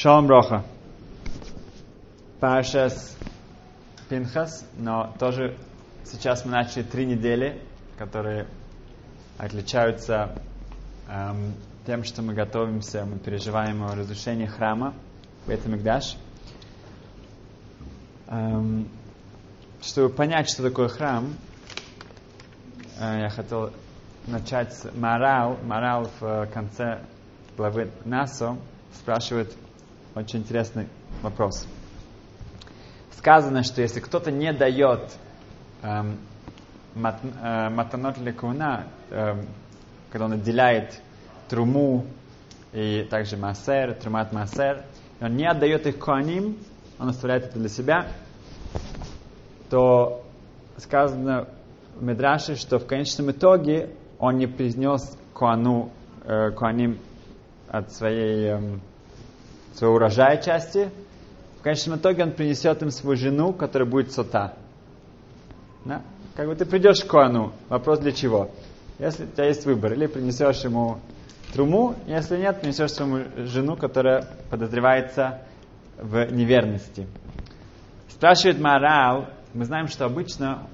Шалом Броха. Пашас Пинхас, но тоже сейчас мы начали три недели, которые отличаются эм, тем, что мы готовимся, мы переживаем о разрушении храма Мигдаш. Эм, чтобы понять, что такое храм, э, я хотел начать с Марал. Марал в конце главы Насо спрашивает очень интересный вопрос. Сказано, что если кто-то не дает эм, мат, э, матанот лекуна, эм, когда он отделяет труму и также массер, трумат массер, и он не отдает их коаним, он оставляет это для себя, то сказано в Медраше, что в конечном итоге он не принес коану, э, коаним от своей, э, своего урожая части. В конечном итоге он принесет им свою жену, которая будет сота. Да? Как бы ты придешь к коану, вопрос для чего? Если у тебя есть выбор, или принесешь ему труму, если нет, принесешь свою жену, которая подозревается в неверности. Спрашивает Марал, мы знаем, что обычно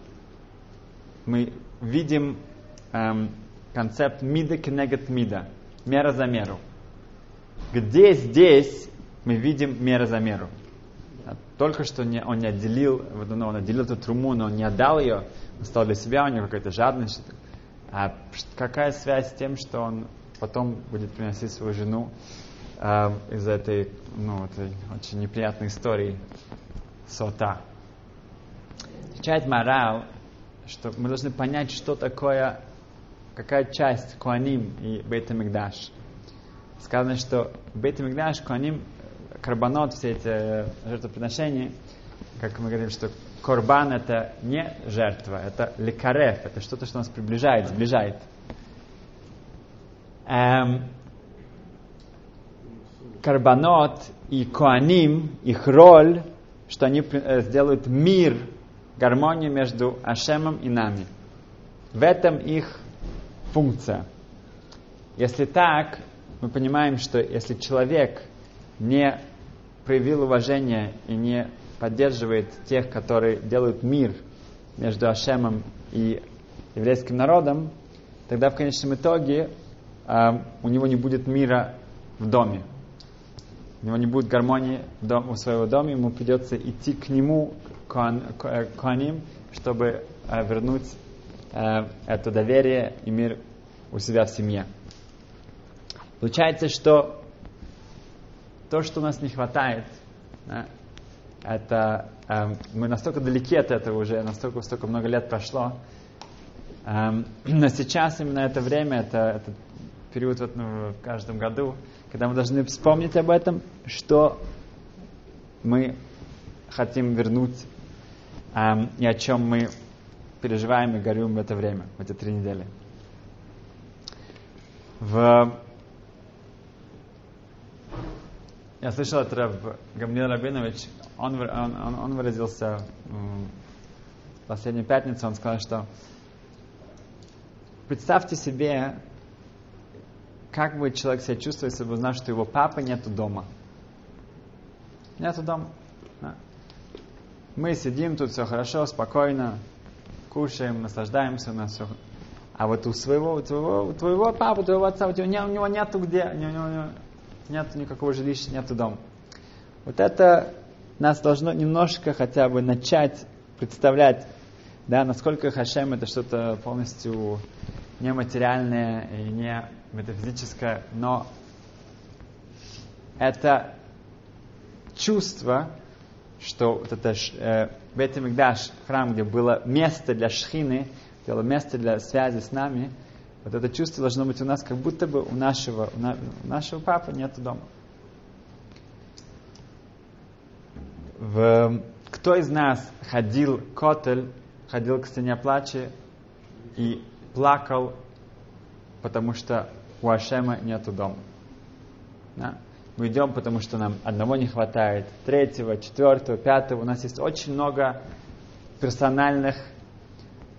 мы видим эм, концепт мида кенегет мида, мера за меру. Где здесь мы видим мера за меру? Только что он не отделил, ну, он отделил эту труму, но он не отдал ее, он стал для себя, у него какая-то жадность. А какая связь с тем, что он потом будет приносить свою жену э, из этой, ну, этой очень неприятной истории сота? Отвечает морал, что мы должны понять, что такое, какая часть Куаним и Бейт Мигдаш. Сказано, что Бейт Мигдаш, Куаним, карбонот, все эти жертвоприношения, как мы говорим, что Корбан это не жертва, это лекарев, это что-то, что нас приближает, сближает. Эм, карбонот и Коаним, их роль, что они сделают мир гармонию между Ашемом и нами. В этом их функция. Если так, мы понимаем, что если человек не проявил уважение и не поддерживает тех, которые делают мир между Ашемом и еврейским народом, тогда в конечном итоге э, у него не будет мира в доме. У него не будет гармонии в, дом, в своего дома, ему придется идти к нему, Коаним, чтобы э, вернуть э, это доверие и мир у себя в семье. Получается, что то, что у нас не хватает, да, это э, мы настолько далеки от этого уже, настолько столько много лет прошло. Э, но сейчас именно это время, это, это период вот, ну, в каждом году, когда мы должны вспомнить об этом, что мы хотим вернуть эм, и о чем мы переживаем и горюем в это время, в эти три недели. В... Я слышал от Раб Гамлил Рабинович, он, он, он, выразился в последнюю пятницу, он сказал, что представьте себе, как бы человек себя чувствовал, если бы узнал, что его папы нету дома. Нету дома. Мы сидим тут, все хорошо, спокойно, кушаем, наслаждаемся, у нас все. А вот у своего, у твоего, у твоего папы, у твоего отца, у, тебя, у него нету где, у него, у него нет никакого жилища, нету дома. Вот это нас должно немножко хотя бы начать представлять, да, насколько Хашем это что-то полностью нематериальное и не метафизическое, но это чувство, что вот это э, Бетимигдаш, храм, где было место для шхины, было место для связи с нами, вот это чувство должно быть у нас, как будто бы у нашего, у, на, у нашего папы нет дома. В, кто из нас ходил котель, ходил к стене плача и плакал, потому что у Ашема нету дома? Да? Мы идем, потому что нам одного не хватает, третьего, четвертого, пятого. У нас есть очень много персональных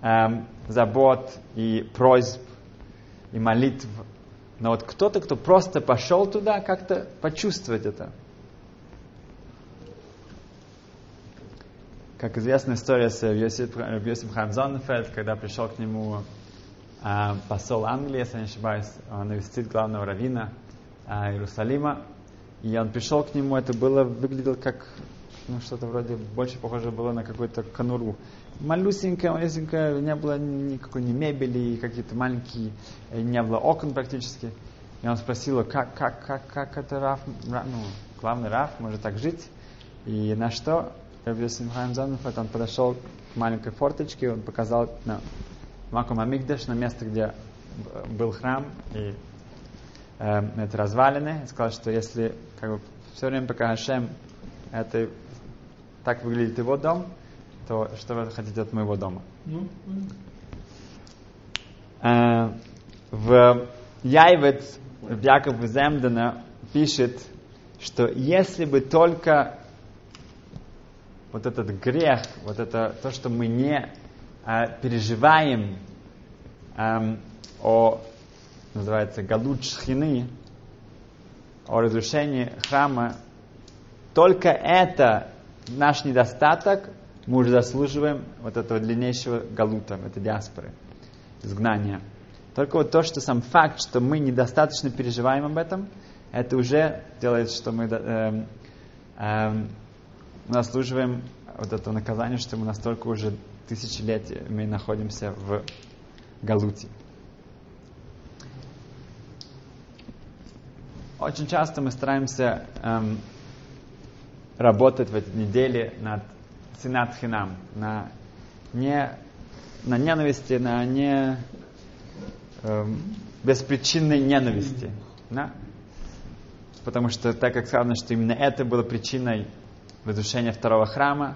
эм, забот и просьб и молитв. Но вот кто-то, кто просто пошел туда, как-то почувствовать это. Как известна история с Йосифом Ханзонфельд, когда пришел к нему э, посол Англии, если не ошибаюсь, он навестит главного равина э, а, Иерусалима. И он пришел к нему, это было, выглядело как ну, что-то вроде, больше похоже было на какую-то конуру. Малюсенькая, малюсенькая, не было никакой ни мебели, какие-то маленькие, э, не было окон практически. И он спросил, как, как, как, как это Раф, ну, главный Раф может так жить? И на что Рабьесим Хайм Зануфет, он подошел к маленькой форточке, он показал на Макум Амигдаш, на место, где был храм, и э, это развалины, и сказал, что если как бы, все время пока Хашем это так выглядит его дом, то что вы хотите от моего дома? Ну, э, в Яйвет Яков Земдена пишет, что если бы только вот этот грех, вот это то, что мы не э, переживаем э, о, называется, галут шхины, о разрушении храма, только это наш недостаток, мы уже заслуживаем вот этого длиннейшего галута, этой диаспоры, изгнания. Только вот то, что сам факт, что мы недостаточно переживаем об этом, это уже делает, что мы э, э, заслуживаем вот этого наказания, что мы настолько уже тысячелетиями находимся в Галуте. Очень часто мы стараемся эм, работать в этой неделе над синат хинам, на не на ненависти, на не эм, беспричинной ненависти. Да? Потому что так как сказано, что именно это было причиной разрушения второго храма,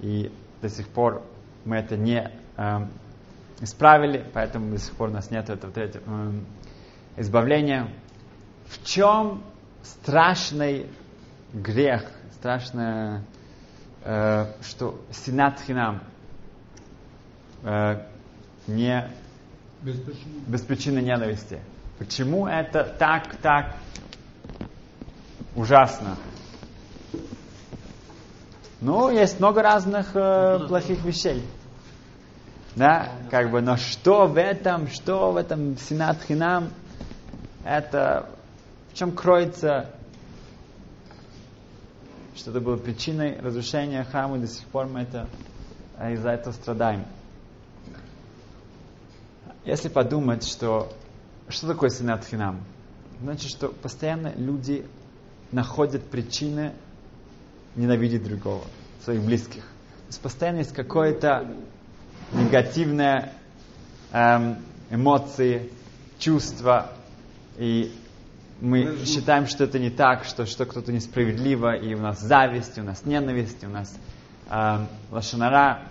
и до сих пор мы это не э, исправили, поэтому до сих пор у нас нет этого третьего э, избавления. В чем страшный грех, страшное, э, что синат хинам э, не без причины. без причины ненависти? Почему это так, так ужасно? Ну, есть много разных э, плохих вещей. Да, как бы, но что в этом, что в этом Синат Хинам, это в чем кроется, что это было причиной разрушения храма, и до сих пор мы это а из-за этого страдаем. Если подумать, что что такое Синат Хинам? Значит, что постоянно люди находят причины ненавидеть другого, своих близких. То есть постоянно есть какое-то негативное эм, эмоции, чувства, и мы считаем, что это не так, что, что кто-то несправедливо, и у нас зависть, и у нас ненависть, и у нас эм, лошанара.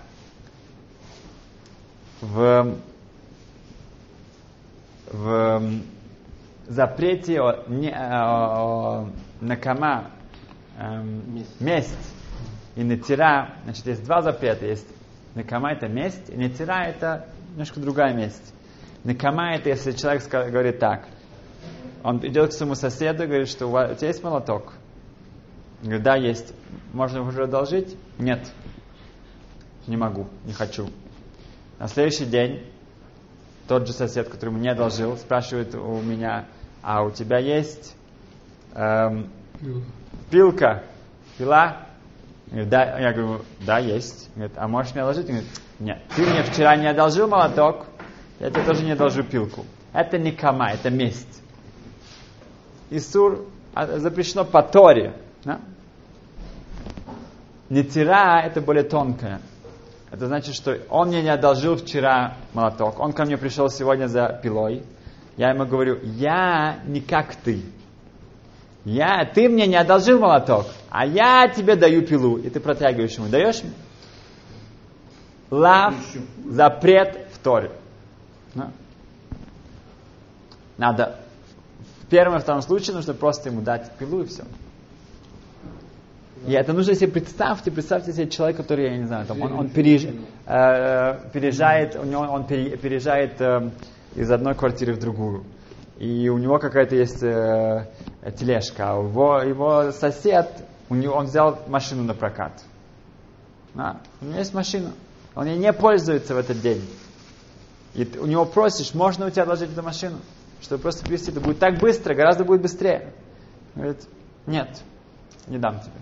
В, в запрете о, не, о, о накама месть. месть и натира, значит, есть два запрета. Есть накама это месть, и натира это немножко другая месть. Накама это если человек говорит так, он идет к своему соседу и говорит, что у тебя есть молоток? Говорит, да, есть. Можно уже одолжить? Нет. Не могу, не хочу. На следующий день тот же сосед, который мне одолжил, спрашивает у меня, а у тебя есть эм, пилка, пила? Говорит, да, я говорю, да, есть. Говорит, а можешь мне одолжить? Говорит, нет. Ты мне вчера не одолжил молоток, я тебе тоже не одолжу пилку. Это не кама, это месть. Исур а, запрещено по Торе. Да? Нетира это более тонкое. Это значит, что он мне не одолжил вчера молоток. Он ко мне пришел сегодня за пилой. Я ему говорю, я не как ты. Я, ты мне не одолжил молоток, а я тебе даю пилу. И ты протягиваешь ему. Даешь мне? Лав, запрет в Торе. Да? Надо первом и втором случае нужно просто ему дать пилу и все. И это нужно себе представьте, представьте себе человека, который, я не знаю, там, он, он переезж, э, переезжает, у него, он переезжает э, из одной квартиры в другую и у него какая-то есть э, тележка, а его, его сосед, у него, он взял машину на прокат. Да? У него есть машина. Он ей не пользуется в этот день. И у него просишь, можно у тебя отложить эту машину, чтобы просто привезти. Это будет так быстро, гораздо будет быстрее. Говорит, нет, не дам тебе.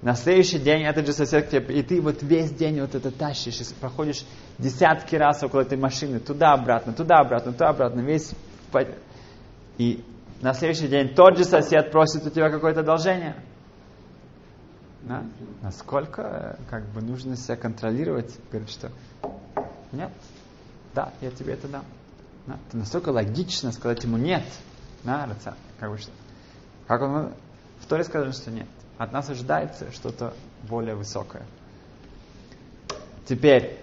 На следующий день этот же сосед к тебе, и ты вот весь день вот это тащишь, и проходишь десятки раз около этой машины, туда-обратно, туда-обратно, туда-обратно, весь... И на следующий день тот же сосед просит у тебя какое-то одолжение. Да? Насколько как бы нужно себя контролировать, говорит, что нет, да, я тебе это дам. Да? Это настолько логично сказать ему нет. Да, как бы что. Как он в Торе сказано, что нет. От нас ожидается что-то более высокое. Теперь,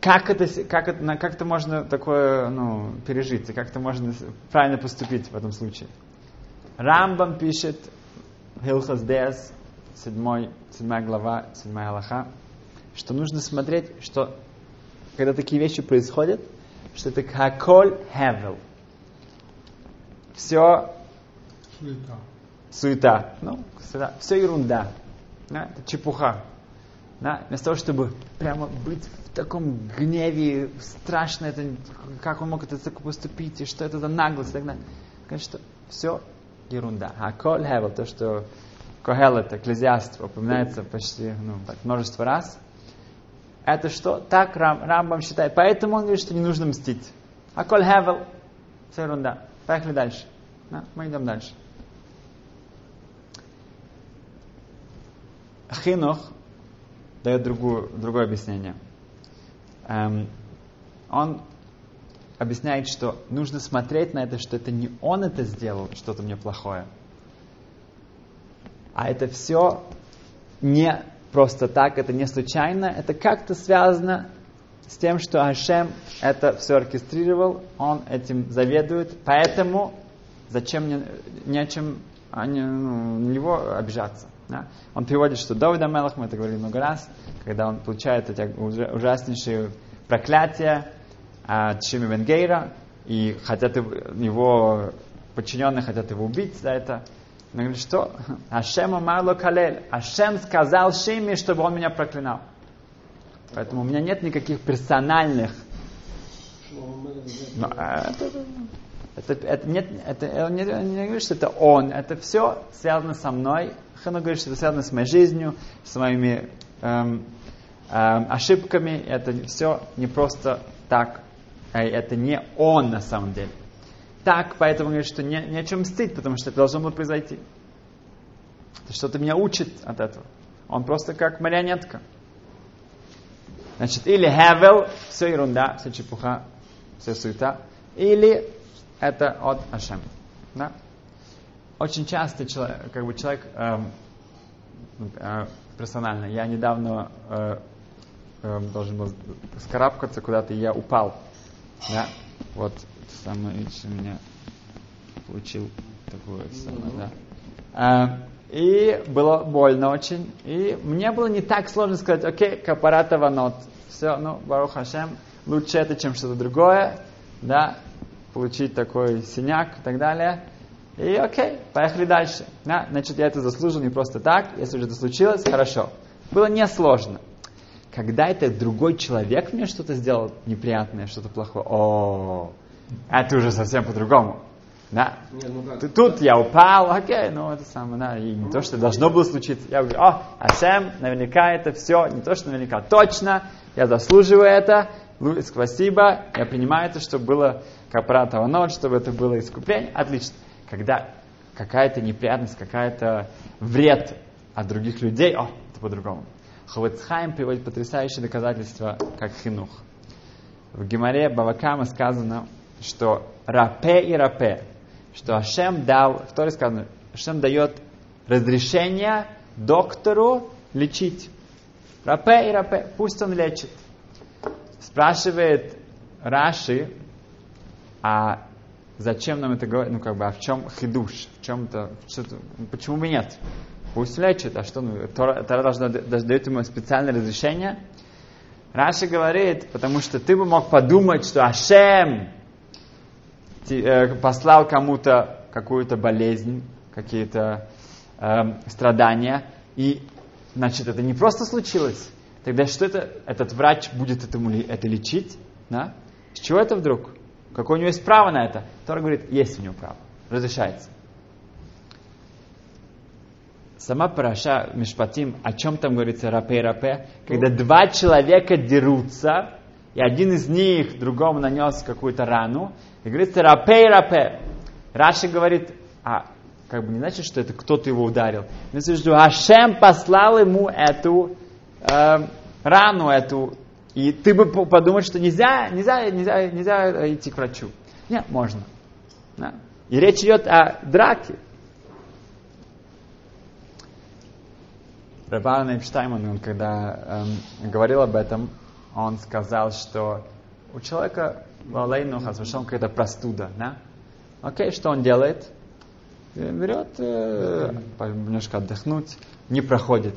как это, как это, как это можно такое ну, пережить, и как это можно правильно поступить в этом случае? Рамбам пишет, Хилхас Дес, 7, 7 глава, 7 Аллаха, что нужно смотреть, что когда такие вещи происходят, что это каколь хевел. Все Суета. суета. Ну, суета. Все ерунда. Да? Это чепуха. Да? Вместо того, чтобы прямо быть в таком гневе, страшно это, как он мог это так поступить, и что это за наглость и так далее. Конечно, все ерунда. А коль то, что Кохелет, экклезиаст, упоминается почти ну, так, множество раз. Это что? Так Рам, Рамбам считает. Поэтому он говорит, что не нужно мстить. А коль хевел, все ерунда. Поехали дальше. Да? Мы идем дальше. Хинух дает другую, другое объяснение. Эм, он объясняет, что нужно смотреть на это, что это не он это сделал, что-то мне плохое. А это все не просто так, это не случайно, это как-то связано с тем, что Ашем это все оркестрировал, он этим заведует, поэтому зачем мне, нечем а не, ну, на него обижаться. Да? Он приводит, что Давид Амелах, мы это говорили много раз, когда он получает эти ужаснейшие проклятия от Шими Венгейра, и хотят его подчиненные хотят его убить за это. Он говорит, что? Ашем Амарло Калель. Ашем сказал Шими, чтобы он меня проклинал. Поэтому у меня нет никаких персональных. Но, это, это, это, нет, это, он не, не говорит, что это он. Это все связано со мной. Хана говорит, что это связано с моей жизнью, с моими эм, эм, ошибками. Это все не просто так. Это не он на самом деле так, поэтому говорит, что не, не о чем мстить, потому что это должно было произойти. Что-то меня учит от этого. Он просто как марионетка. Значит, или Хевел, все ерунда, все чепуха, все суета, или это от Ашем. Да? Очень часто человек, как бы человек эм, э, персонально, я недавно э, э, должен был скарабкаться куда-то, и я упал. Да? Вот самое, видишь, у меня получил такое самое, да. А, и было больно очень. И мне было не так сложно сказать, окей, капарата ванот. Все, ну, Барух Хашем, лучше это, чем что-то другое, да, получить такой синяк и так далее. И окей, поехали дальше. Да, значит, я это заслужил не просто так, если уже это случилось, хорошо. Было несложно. Когда это другой человек мне что-то сделал неприятное, что-то плохое, о, это уже совсем по-другому. Да. Не, ну Тут я упал, окей, ну это самое, да, и не то, что должно было случиться. Я говорю, о, Ашем, наверняка это все, не то, что наверняка, точно, я заслуживаю это, спасибо, я принимаю это, чтобы было капратова ночь, чтобы это было искупление, отлично. Когда какая-то неприятность, какая-то вред от других людей, о, это по-другому. Ховецхайм приводит потрясающее доказательство, как хинух. В Гемаре Бавакама сказано, что рапе и рапе, что Ашем дал, в Торе сказано, Ашем дает разрешение доктору лечить. Рапе и рапе, пусть он лечит. Спрашивает Раши, а зачем нам это говорить, ну как бы, а в чем хидуш, в чем-то, почему бы нет? Пусть лечит, а что, Тора, Тора должна, дает ему специальное разрешение. Раши говорит, потому что ты бы мог подумать, что Ашем послал кому-то какую-то болезнь, какие-то э, страдания, и значит, это не просто случилось. Тогда что это? Этот врач будет этому, это лечить? Да? С чего это вдруг? Какое у него есть право на это? Тора говорит, есть у него право. Разрешается. Сама параша Мишпатим, о чем там говорится рапе-рапе? Когда два человека дерутся, и один из них другому нанес какую-то рану, и говорится рапе-рапе. Раши говорит, а как бы не значит, что это кто-то его ударил. В виду, Ашем послал ему эту э, рану, эту, и ты бы подумал, что нельзя, нельзя, нельзя, нельзя идти к врачу. Нет, можно. Да? И речь идет о драке. Рабан Эйпштайман, он когда эм, говорил об этом, он сказал, что у человека Лалейну Хасвашон какая-то простуда, да? Окей, что он делает? Берет, э, немножко отдохнуть, не проходит.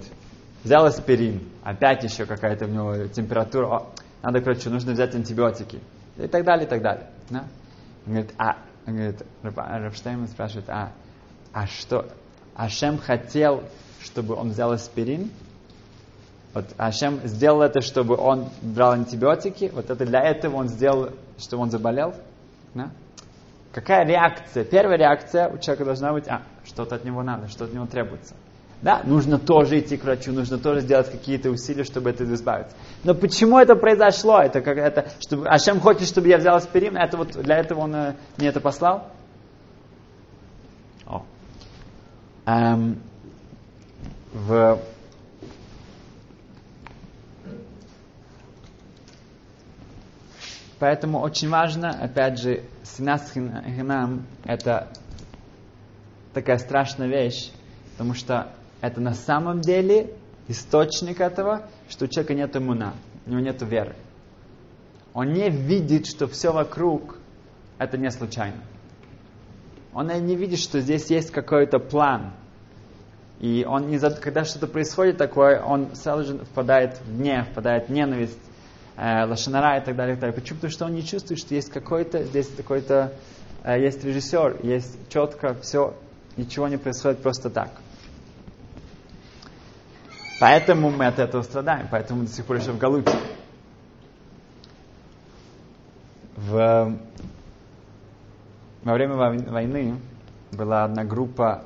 Взял аспирин, опять еще какая-то у него температура, О, надо к врачу, нужно взять антибиотики. И так далее, и так далее. Да? Он говорит, а, он говорит, Рабштейн спрашивает, а, а что, Ашем хотел, чтобы он взял аспирин, вот Ашем сделал это, чтобы он брал антибиотики. Вот это для этого он сделал, чтобы он заболел. Да? Какая реакция? Первая реакция у человека должна быть, а, что-то от него надо, что от него требуется. Да, нужно тоже идти к врачу, нужно тоже сделать какие-то усилия, чтобы это избавиться. Но почему это произошло? Это как это, чтобы Ашем хочет, чтобы я взял аспирин, это вот для этого он э, мне это послал? О. Эм, в Поэтому очень важно, опять же, синас хинам это такая страшная вещь, потому что это на самом деле источник этого, что у человека нет иммуна, у него нет веры. Он не видит, что все вокруг это не случайно. Он не видит, что здесь есть какой-то план. И он не, когда что-то происходит такое, он сразу же впадает в гнев, впадает в ненависть, э, лошанара и так далее, и так далее. Почему? Потому что он не чувствует, что есть какой-то, здесь какой-то, э, есть режиссер, есть четко все, ничего не происходит просто так. Поэтому мы от этого страдаем, поэтому мы до сих пор еще в Галуте. В, во время войны была одна группа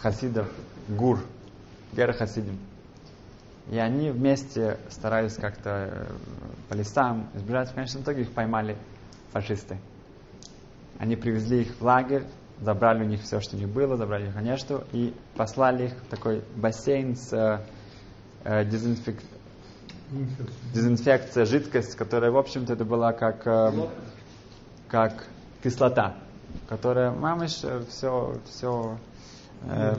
хасидов, гур, гера хасидим. И они вместе старались как-то э, по лесам избежать. В конечном итоге их поймали фашисты. Они привезли их в лагерь, забрали у них все, что у них было, забрали их одежду и послали их в такой бассейн с э, э дезинфек... дезинфекция, жидкость, которая, в общем-то, это была как, э, как кислота, которая мамыш все, все э,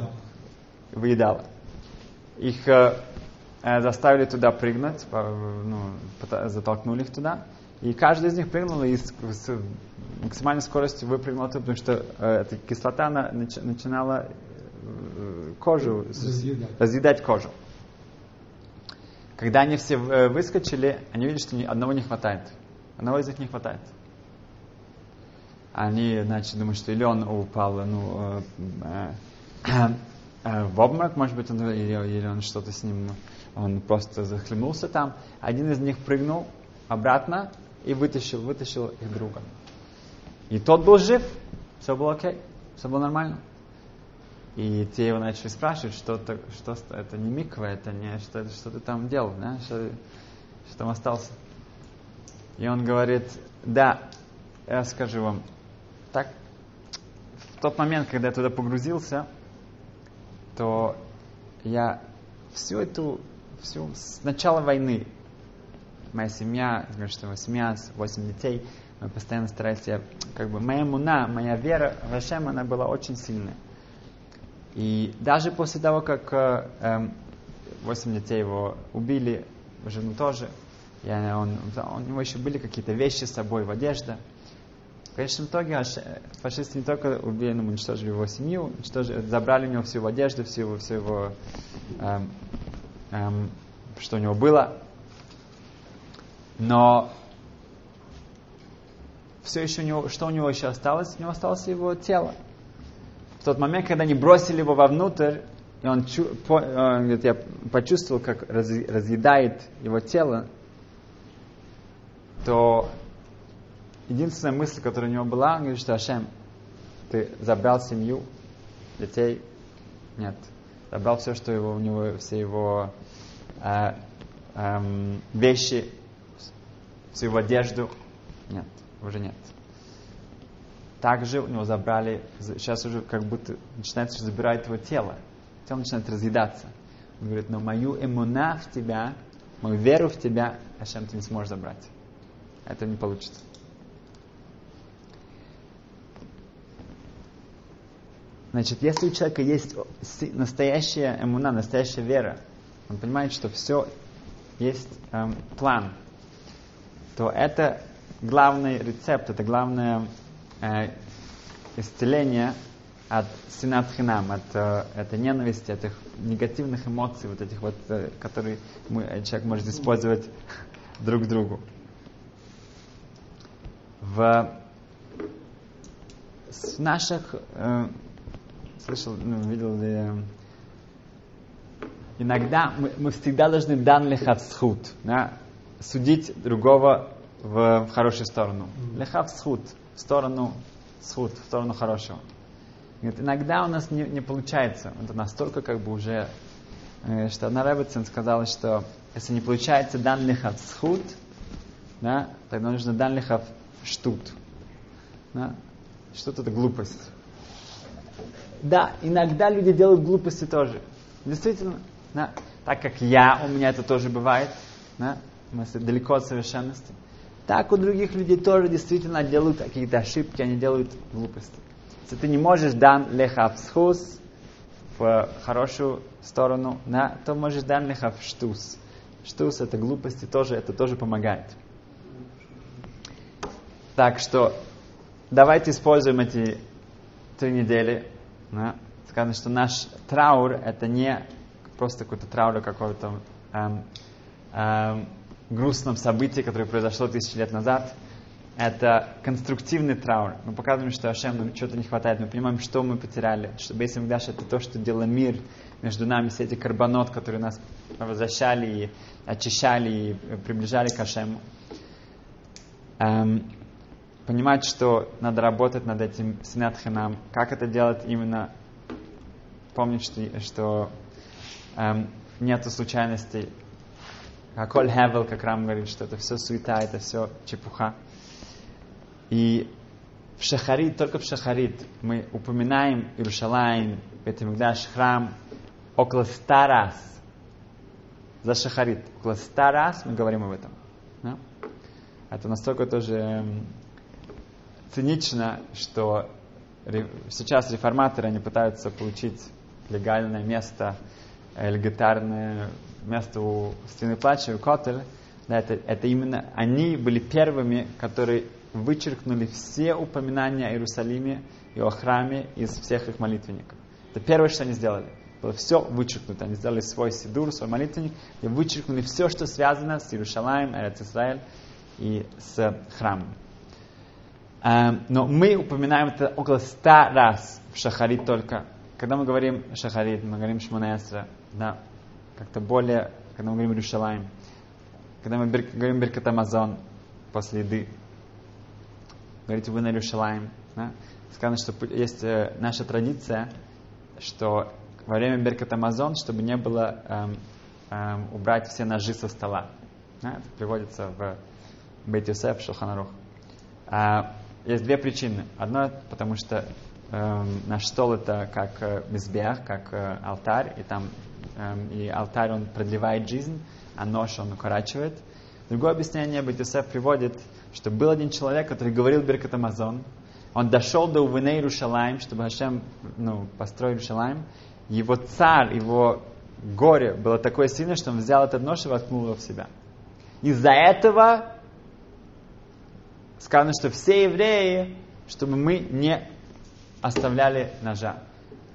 выедала. Их э, Э, заставили туда прыгнуть, ну, затолкнули их туда. И каждый из них прыгнул и с, с максимальной скоростью выпрыгнул оттуда, потому что э, эта кислота на, нач, начинала э, кожу, разъедать. разъедать кожу. Когда они все э, выскочили, они видели, что одного не хватает. Одного из них не хватает. Они, значит, думают, что или он упал, ну, э, э, в обморок, может быть, он, или, или он что-то с ним он просто захлебнулся там. Один из них прыгнул обратно и вытащил, вытащил их друга. И тот был жив, все было окей, все было нормально. И те его начали спрашивать, что, -то, что это не миква, это не что, что ты там делал, да? что, что там остался. И он говорит, да, я скажу вам, так, в тот момент, когда я туда погрузился, то я всю эту всю, с начала войны моя семья, говорю, что семья, восемь детей, мы постоянно старались, как бы, моя муна, моя вера в Ашем, она была очень сильная. И даже после того, как э, детей его убили, жену тоже, и он, он, у него еще были какие-то вещи с собой, в одежда. В конечном итоге фашисты не только убили, но уничтожили его семью, уничтожили, забрали у него всю его одежду, всю его, всю его эм, эм, что у него было. Но все еще у него, что у него еще осталось? У него осталось его тело. В тот момент, когда они бросили его вовнутрь, и он, чу, по, он говорит, я почувствовал, как раз, разъедает его тело, то единственная мысль, которая у него была, он говорит, что Ашем, ты забрал семью, детей, нет, забрал все, что его, у него, все его э, э, вещи, всю его одежду, нет, уже нет. Также у него забрали, сейчас уже как будто начинается, что забирает его тело. Тело начинает разъедаться. Он говорит, но мою эмуна в тебя, мою веру в тебя, Ашем, ты не сможешь забрать. Это не получится. Значит, если у человека есть настоящая эмуна, настоящая вера, он понимает, что все есть эм, план, то это главный рецепт, это главное э, исцеление от синатхинам, от э, этой ненависти, от этих негативных эмоций, вот этих вот, э, которые мы, э, человек может использовать друг к другу. В с наших э, слышал, ну, видел ли, иногда мы, мы всегда должны дан лехат схуд, да, судить другого в, в хорошую сторону. Лехат схуд, в сторону схуд, в сторону хорошего. Говорит, иногда у нас не, не получается. Это настолько как бы уже, э, что одна Рэббитсон сказала, что если не получается дан лихав схуд, да, тогда нужно дан лихав штут. Да? Что-то это глупость. Да, иногда люди делают глупости тоже. Действительно, да, так как я, у меня это тоже бывает, да, мы далеко от совершенности. Так у других людей тоже действительно делают какие-то ошибки, они делают глупости. Если ты не можешь дан лехавсхус в хорошую сторону, да, то можешь дан лехав штус. Штус это глупости тоже, это тоже помогает. Так что давайте используем эти три недели да? Сказано, что наш траур это не просто какой-то траур какого-то эм, эм, грустном событии, которое произошло тысячи лет назад. Это конструктивный траур. Мы показываем, что Ашем нам чего-то не хватает. Мы понимаем, что мы потеряли. Что Бейсим Даш это то, что делал мир между нами, все эти карбонот, которые нас возвращали и очищали и приближали к Ашему. Эм, понимать, что надо работать над этим синатхинам. Как это делать именно? Помнить, что, что эм, нету случайностей. Коль Хевел, как Рам говорит, что это все суета, это все чепуха. И в Шахарит, только в Шахарит мы упоминаем Иерушалаем, Бетамикдаш, храм около ста раз. За Шахарит. Около ста раз мы говорим об этом. Да? Это настолько тоже эм, цинично, что сейчас реформаторы они пытаются получить легальное место, элегатарное место у стены плача, у Котель. Да, это, это именно они были первыми, которые вычеркнули все упоминания о Иерусалиме и о храме из всех их молитвенников. Это первое, что они сделали. Было все вычеркнуто. Они сделали свой сидур, свой молитвенник и вычеркнули все, что связано с Иерусалимом, Эрец Израиль и с храмом. Эм, но мы упоминаем это около ста раз в Шахарит только. Когда мы говорим Шахарит, мы говорим Шманаэсра, да, как-то более, когда мы говорим Иерушалаем, когда мы говорим Беркат Амазон после еды, говорите вы на Иерушалаем, да, сказано, что есть э, наша традиция, что во время Беркат Амазон, чтобы не было эм, эм, убрать все ножи со стола. Да, это приводится в Бейт Йосеф, Шелханарух. А, есть две причины. Одна, потому что э, наш стол это как э, мизбех, как э, алтарь, и там э, и алтарь он продлевает жизнь, а нож он укорачивает. Другое объяснение Бетисеф приводит, что был один человек, который говорил Беркат Амазон, он дошел до Увене Иерушалаем, чтобы Хашем ну, построил Иерушалаем. Его царь, его горе было такое сильное, что он взял этот нож и воткнул его в себя. Из-за этого сказано, что все евреи, чтобы мы не оставляли ножа.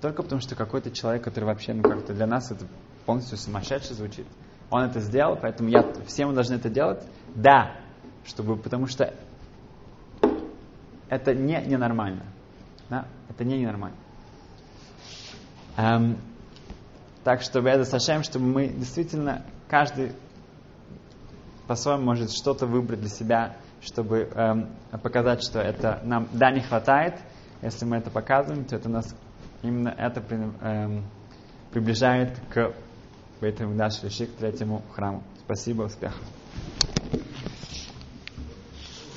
Только потому, что какой-то человек, который вообще, ну как-то для нас это полностью сумасшедший звучит. Он это сделал, поэтому я, все мы должны это делать. Да, чтобы, потому что это не ненормально. Да? Это не ненормально. Эм, Так что это Сашем, чтобы мы действительно, каждый по-своему может что-то выбрать для себя, чтобы эм, показать, что это нам да не хватает. Если мы это показываем, то это нас именно это при, эм, приближает к Бейтам Даш к третьему храму. Спасибо, успехов.